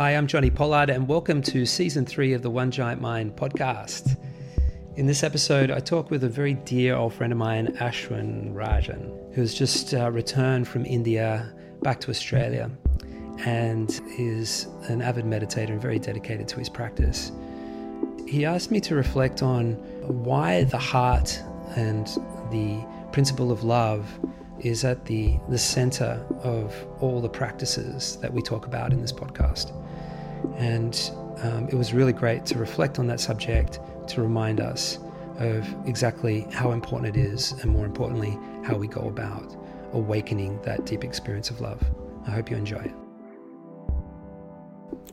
Hi, I'm Jonni Pollard, and welcome to season three of the One Giant Mind podcast. In this episode, I talk with a very dear old friend of mine, Ashwin Rajan, who's just uh, returned from India back to Australia and is an avid meditator and very dedicated to his practice. He asked me to reflect on why the heart and the principle of love is at the, the center of all the practices that we talk about in this podcast. And um, it was really great to reflect on that subject to remind us of exactly how important it is, and more importantly, how we go about awakening that deep experience of love. I hope you enjoy it.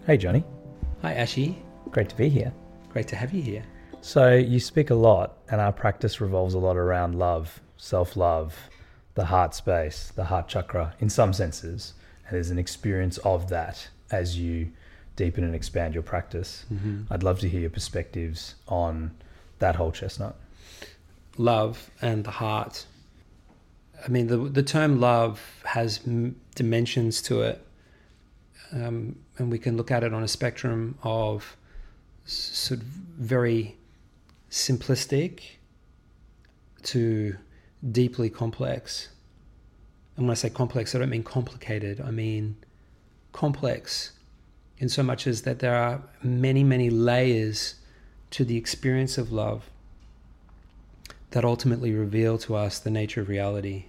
Hey, Jonni. Hi, Ashi. Great to be here. Great to have you here. So, you speak a lot, and our practice revolves a lot around love, self love, the heart space, the heart chakra, in some senses. And there's an experience of that as you deepen and expand your practice. Mm-hmm. I'd love to hear your perspectives on that whole chestnut. Love and the heart. I mean, the the term love has m- dimensions to it, um, and we can look at it on a spectrum of sort of very simplistic to deeply complex. And when I say complex, I don't mean complicated. I mean complex in so much as that there are many, many layers to the experience of love that ultimately reveal to us the nature of reality.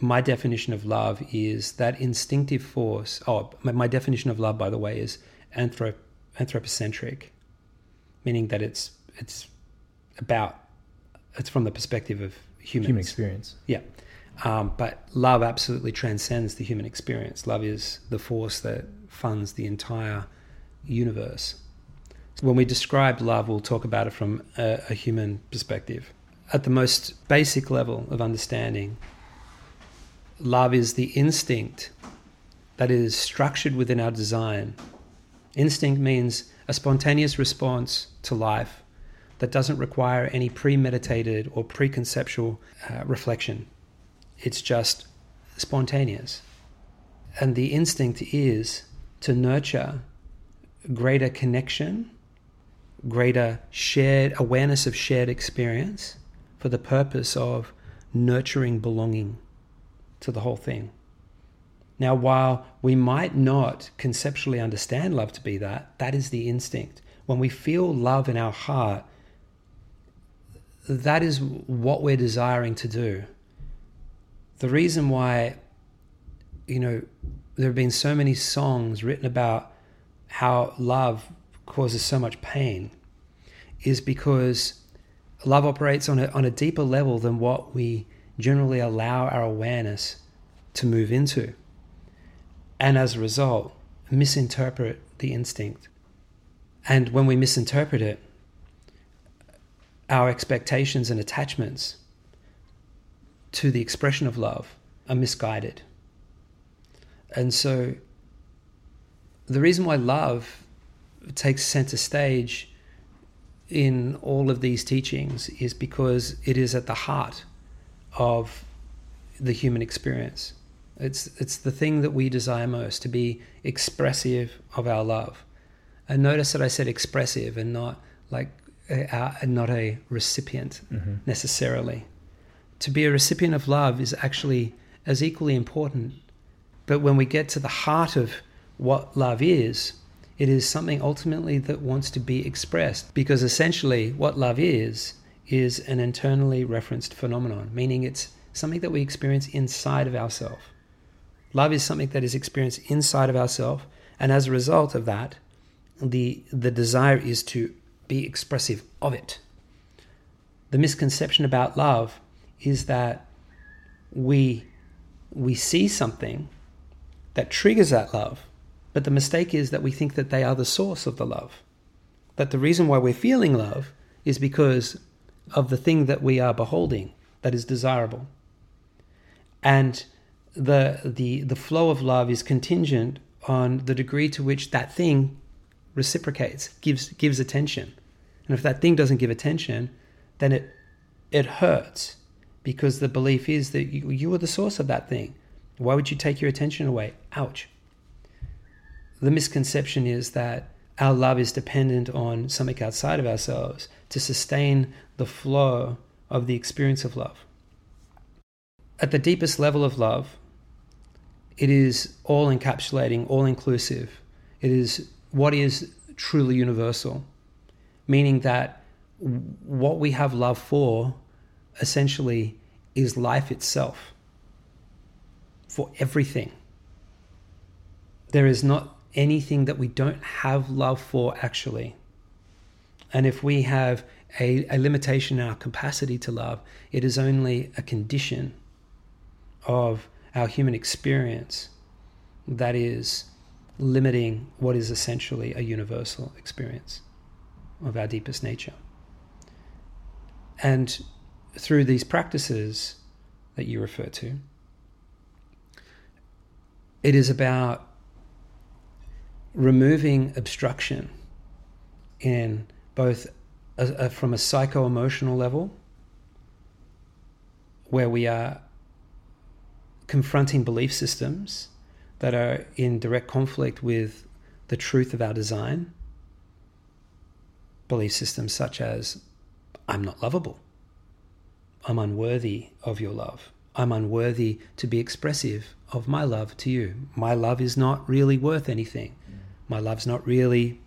My definition of love is that instinctive force. Oh, my definition of love, by the way, is anthrop- anthropocentric, meaning that it's it's about it's from the perspective of humans. Human experience. Yeah. Um, but love absolutely transcends the human experience. Love is the force that funds the entire universe. When we describe love, we'll talk about it from a, a human perspective. At the most basic level of understanding, love is the instinct that is structured within our design. Instinct means a spontaneous response to life that doesn't require any premeditated or preconceptual uh, reflection. It's just spontaneous. And the instinct is to nurture greater connection, greater shared awareness of shared experience for the purpose of nurturing belonging to the whole thing. Now, while we might not conceptually understand love to be that, that is the instinct. When we feel love in our heart, that is what we're desiring to do. The reason why, you know, there have been so many songs written about how love causes so much pain is because love operates on a, on a deeper level than what we generally allow our awareness to move into. And as a result, misinterpret the instinct. And when we misinterpret it, our expectations and attachments to the expression of love are misguided. And so the reason why love takes center stage in all of these teachings is because it is at the heart of the human experience. It's it's the thing that we desire most to be expressive of our love. And notice that I said expressive and not like uh, not a recipient mm-hmm. necessarily. To be a recipient of love is actually as equally important. But when we get to the heart of what love is, it is something ultimately that wants to be expressed. Because essentially, what love is, is an internally referenced phenomenon, meaning it's something that we experience inside of ourselves. Love is something that is experienced inside of ourselves, and as a result of that, the, the desire is to be expressive of it. The misconception about love is that we we see something that triggers that love, but the mistake is that we think that they are the source of the love. That the reason why we're feeling love is because of the thing that we are beholding that is desirable. And the the the flow of love is contingent on the degree to which that thing reciprocates, gives gives attention. And if that thing doesn't give attention, then it it hurts because the belief is that you, you are the source of that thing. Why would you take your attention away? Ouch. the misconception is that our love is dependent on something outside of ourselves to sustain the flow of the experience of love. At the deepest level of love, it is all encapsulating, all inclusive. It is what is truly universal, meaning that what we have love for essentially is life itself for everything. There is not anything that we don't have love for, actually. And if we have a, a limitation in our capacity to love, it is only a condition of our human experience that is limiting what is essentially a universal experience of our deepest nature. And through these practices that you refer to, it is about removing obstruction in both a, a, from a psycho emotional level, where we are confronting belief systems that are in direct conflict with the truth of our design. Belief systems such as, I'm not lovable. I'm unworthy of your love. I'm unworthy to be expressive of my love to you. My love is not really worth anything. My love's not really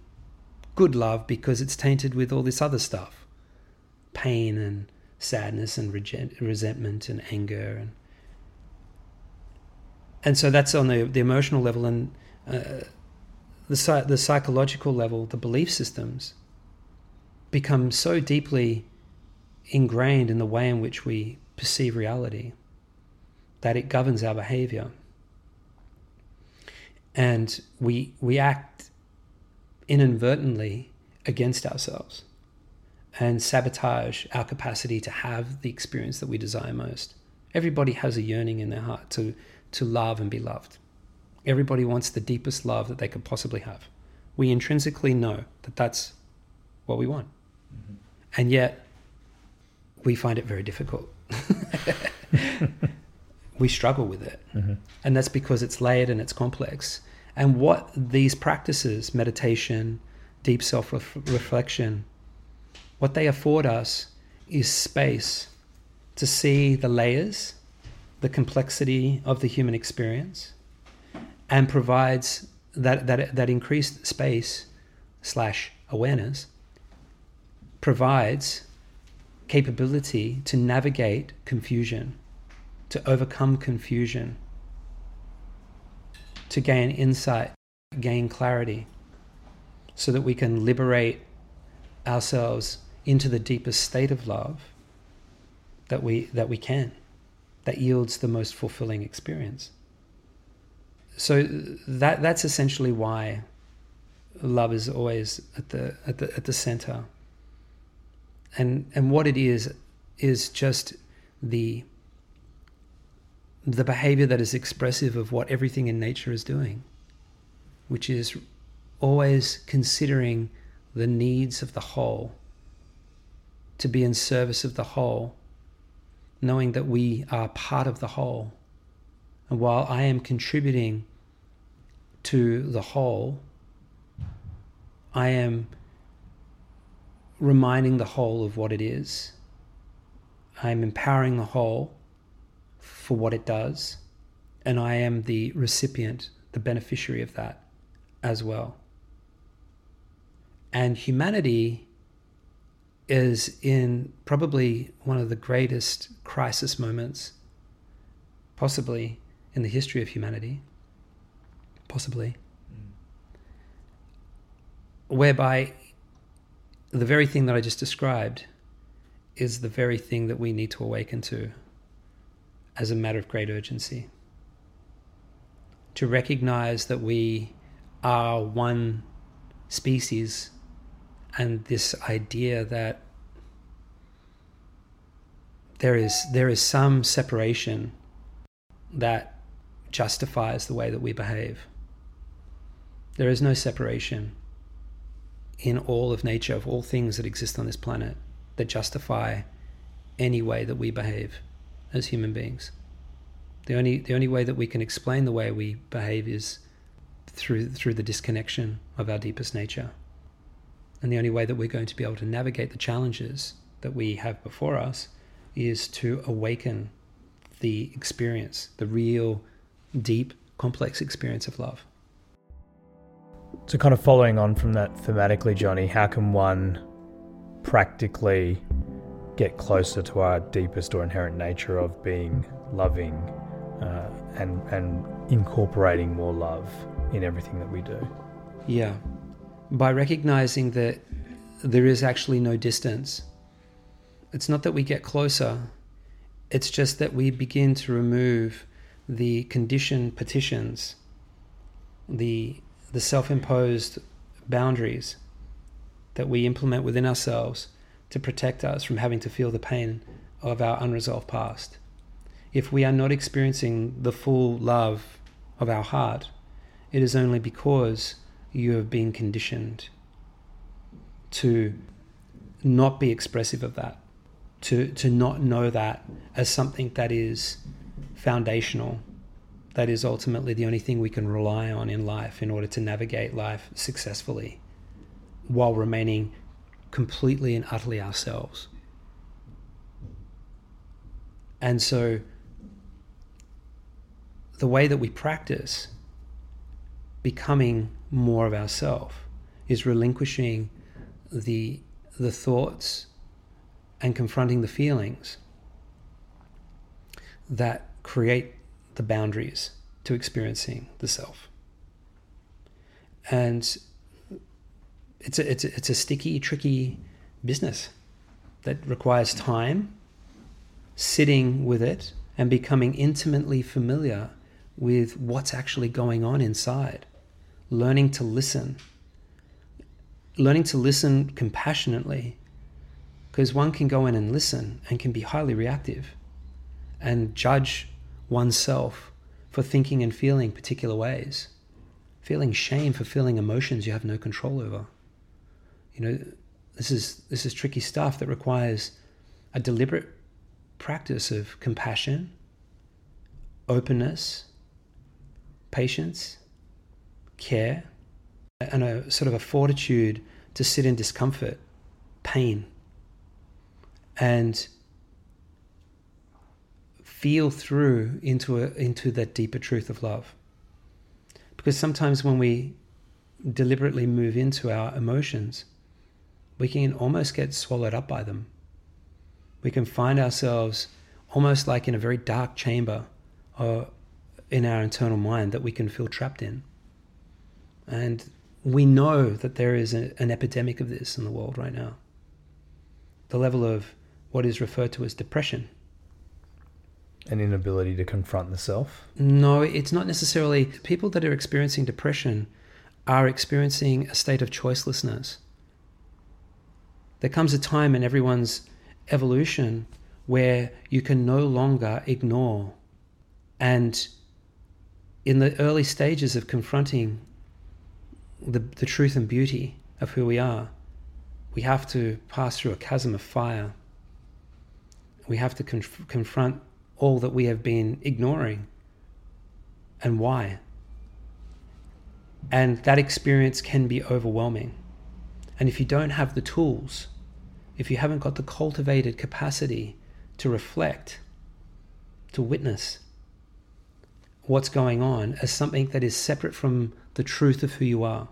good love because it's tainted with all this other stuff pain and sadness and resentment and anger and and so that's on the, the emotional level and uh, the, the psychological level the belief systems become so deeply ingrained in the way in which we perceive reality that it governs our behavior. And we, we act inadvertently against ourselves and sabotage our capacity to have the experience that we desire most. Everybody has a yearning in their heart to, to love and be loved. Everybody wants the deepest love that they could possibly have. We intrinsically know that that's what we want. Mm-hmm. And yet, we find it very difficult. we struggle with it. Mm-hmm. And that's because it's layered and it's complex. And what these practices, meditation, deep self reflection, what they afford us is space to see the layers, the complexity of the human experience, and provides that, that, that increased space slash awareness provides capability to navigate confusion, to overcome confusion, to gain insight, gain clarity, so that we can liberate ourselves into the deepest state of love that we that we can that yields the most fulfilling experience. So that that's essentially why love is always at the at the at the center. And and what it is is just the the behavior that is expressive of what everything in nature is doing which is always considering the needs of the whole to be in service of the whole knowing that we are part of the whole and while i am contributing to the whole i am reminding the whole of what it is. I'm empowering the whole for what it does, and I am the recipient, the beneficiary of that as well. And humanity is in probably one of the greatest crisis moments, possibly in the history of humanity, possibly, mm. whereby the very thing that I just described is the very thing that we need to awaken to as a matter of great urgency. To recognize that we are one species and this idea that there is there is some separation that justifies the way that we behave. There is no separation in all of nature, of all things that exist on this planet, that justify any way that we behave as human beings. The only, the only way that we can explain the way we behave is through through the disconnection of our deepest nature. And the only way that we're going to be able to navigate the challenges that we have before us is to awaken the experience, the real, deep, complex experience of love. So, kind of following on from that thematically, Jonni, how can one practically get closer to our deepest or inherent nature of being loving uh, and and incorporating more love in everything that we do? Yeah, by recognizing that there is actually no distance. It's not that we get closer, it's just that we begin to remove the conditioned petitions, the, the self imposed boundaries that we implement within ourselves to protect us from having to feel the pain of our unresolved past. If we are not experiencing the full love of our heart, it is only because you have been conditioned to not be expressive of that, to, to not know that as something that is foundational, that is ultimately the only thing we can rely on in life in order to navigate life successfully while remaining completely and utterly ourselves. And so, the way that we practice becoming more of ourself is relinquishing the the thoughts and confronting the feelings that create the boundaries to experiencing the self. And it's a, it's a, it's a sticky, tricky business that requires time, sitting with it, and becoming intimately familiar with what's actually going on inside. Learning to listen, learning to listen compassionately, because one can go in and listen and can be highly reactive and judge oneself for thinking and feeling particular ways, feeling shame for feeling emotions you have no control over. You know, this is this is tricky stuff that requires a deliberate practice of compassion, openness, patience, care and a sort of a fortitude to sit in discomfort, pain, and feel through into a, into that deeper truth of love. Because sometimes when we deliberately move into our emotions, we can almost get swallowed up by them. We can find ourselves almost like in a very dark chamber or in our internal mind that we can feel trapped in. And we know that there is a, an epidemic of this in the world right now. The level of what is referred to as depression. An inability to confront the self? No, it's not necessarily. People that are experiencing depression are experiencing a state of choicelessness. There comes a time in everyone's evolution where you can no longer ignore. And in the early stages of confronting the, the truth and beauty of who we are, we have to pass through a chasm of fire. We have to conf- confront all that we have been ignoring and why. And that experience can be overwhelming. And if you don't have the tools, if you haven't got the cultivated capacity to reflect, to witness what's going on as something that is separate from the truth of who you are.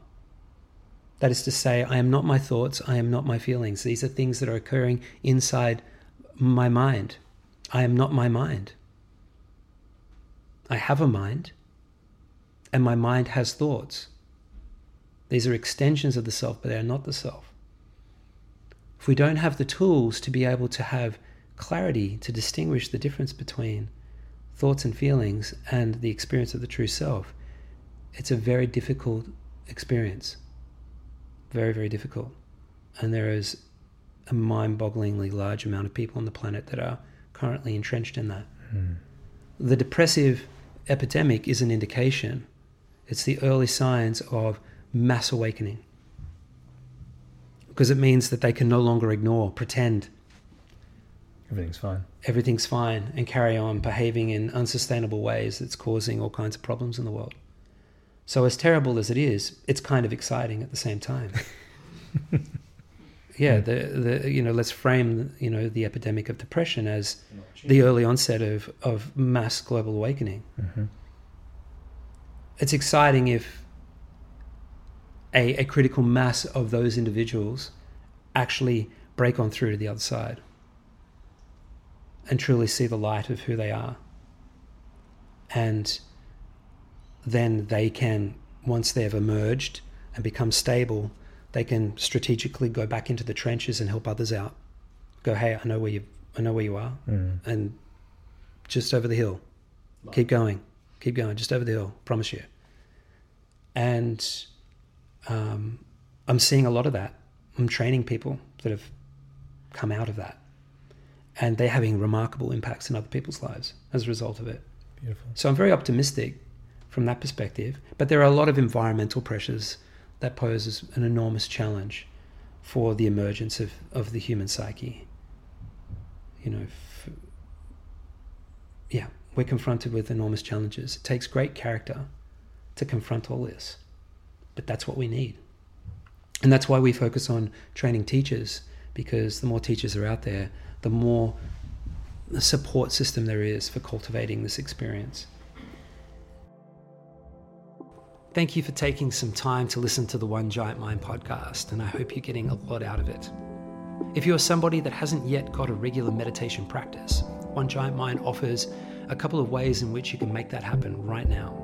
That is to say, I am not my thoughts, I am not my feelings. These are things that are occurring inside my mind. I am not my mind. I have a mind, and my mind has thoughts. These are extensions of the self, but they are not the self. If we don't have the tools to be able to have clarity to distinguish the difference between thoughts and feelings and the experience of the true self, it's a very difficult experience. Very, very difficult. And there is a mind bogglingly large amount of people on the planet that are currently entrenched in that. Mm. The depressive epidemic is an indication, it's the early signs of mass awakening. Because it means that they can no longer ignore, pretend. Everything's fine. Everything's fine and carry on behaving in unsustainable ways that's causing all kinds of problems in the world. So as terrible as it is, it's kind of exciting at the same time. yeah, the the you know let's frame you know the epidemic of depression as the early onset of of mass global awakening. Mm-hmm. It's exciting if a, a critical mass of those individuals actually break on through to the other side and truly see the light of who they are. And then they can, once they've emerged and become stable, they can strategically go back into the trenches and help others out. Go, hey, I know where you, I know where you are, Mm. and just over the hill. Keep going, keep going, just over the hill. Promise you. And um, I'm seeing a lot of that. I'm training people that have come out of that, and they're having remarkable impacts in other people's lives as a result of it. Beautiful. So I'm very optimistic from that perspective. But there are a lot of environmental pressures that poses an enormous challenge for the emergence of, of the human psyche. You know, f- yeah, we're confronted with enormous challenges. It takes great character to confront all this, but that's what we need. And that's why we focus on training teachers, because the more teachers are out there, the more support system there is for cultivating this experience. Thank you for taking some time to listen to the One Giant Mind podcast, and I hope you're getting a lot out of it. If you're somebody that hasn't yet got a regular meditation practice, One Giant Mind offers a couple of ways in which you can make that happen right now.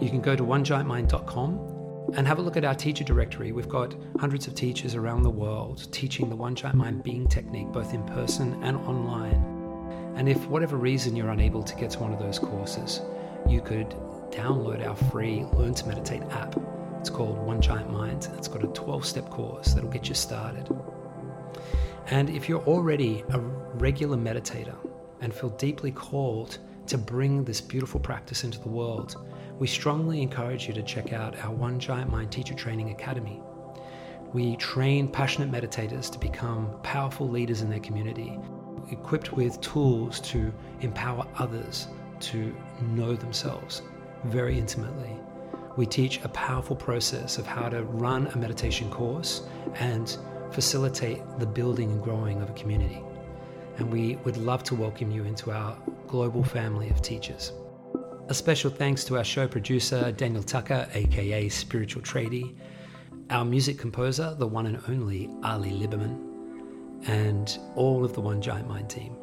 You can go to onegiantmind.com and have a look at our teacher directory. We've got hundreds of teachers around the world teaching the One Giant Mind being technique, both in person and online. And if, for whatever reason, you're unable to get to one of those courses, you could download our free Learn to Meditate app. It's called One Giant Mind. And it's got a 12 step course that'll get you started. And if you're already a regular meditator and feel deeply called to bring this beautiful practice into the world, we strongly encourage you to check out our One Giant Mind Teacher Training Academy. We train passionate meditators to become powerful leaders in their community, equipped with tools to empower others to know themselves very intimately. We teach a powerful process of how to run a meditation course and facilitate the building and growing of a community. And we would love to welcome you into our global family of teachers. A special thanks to our show producer, Daniel Tucker, aka Spiritual Tradie, our music composer, the one and only Ali Liberman, and all of the One Giant Mind team.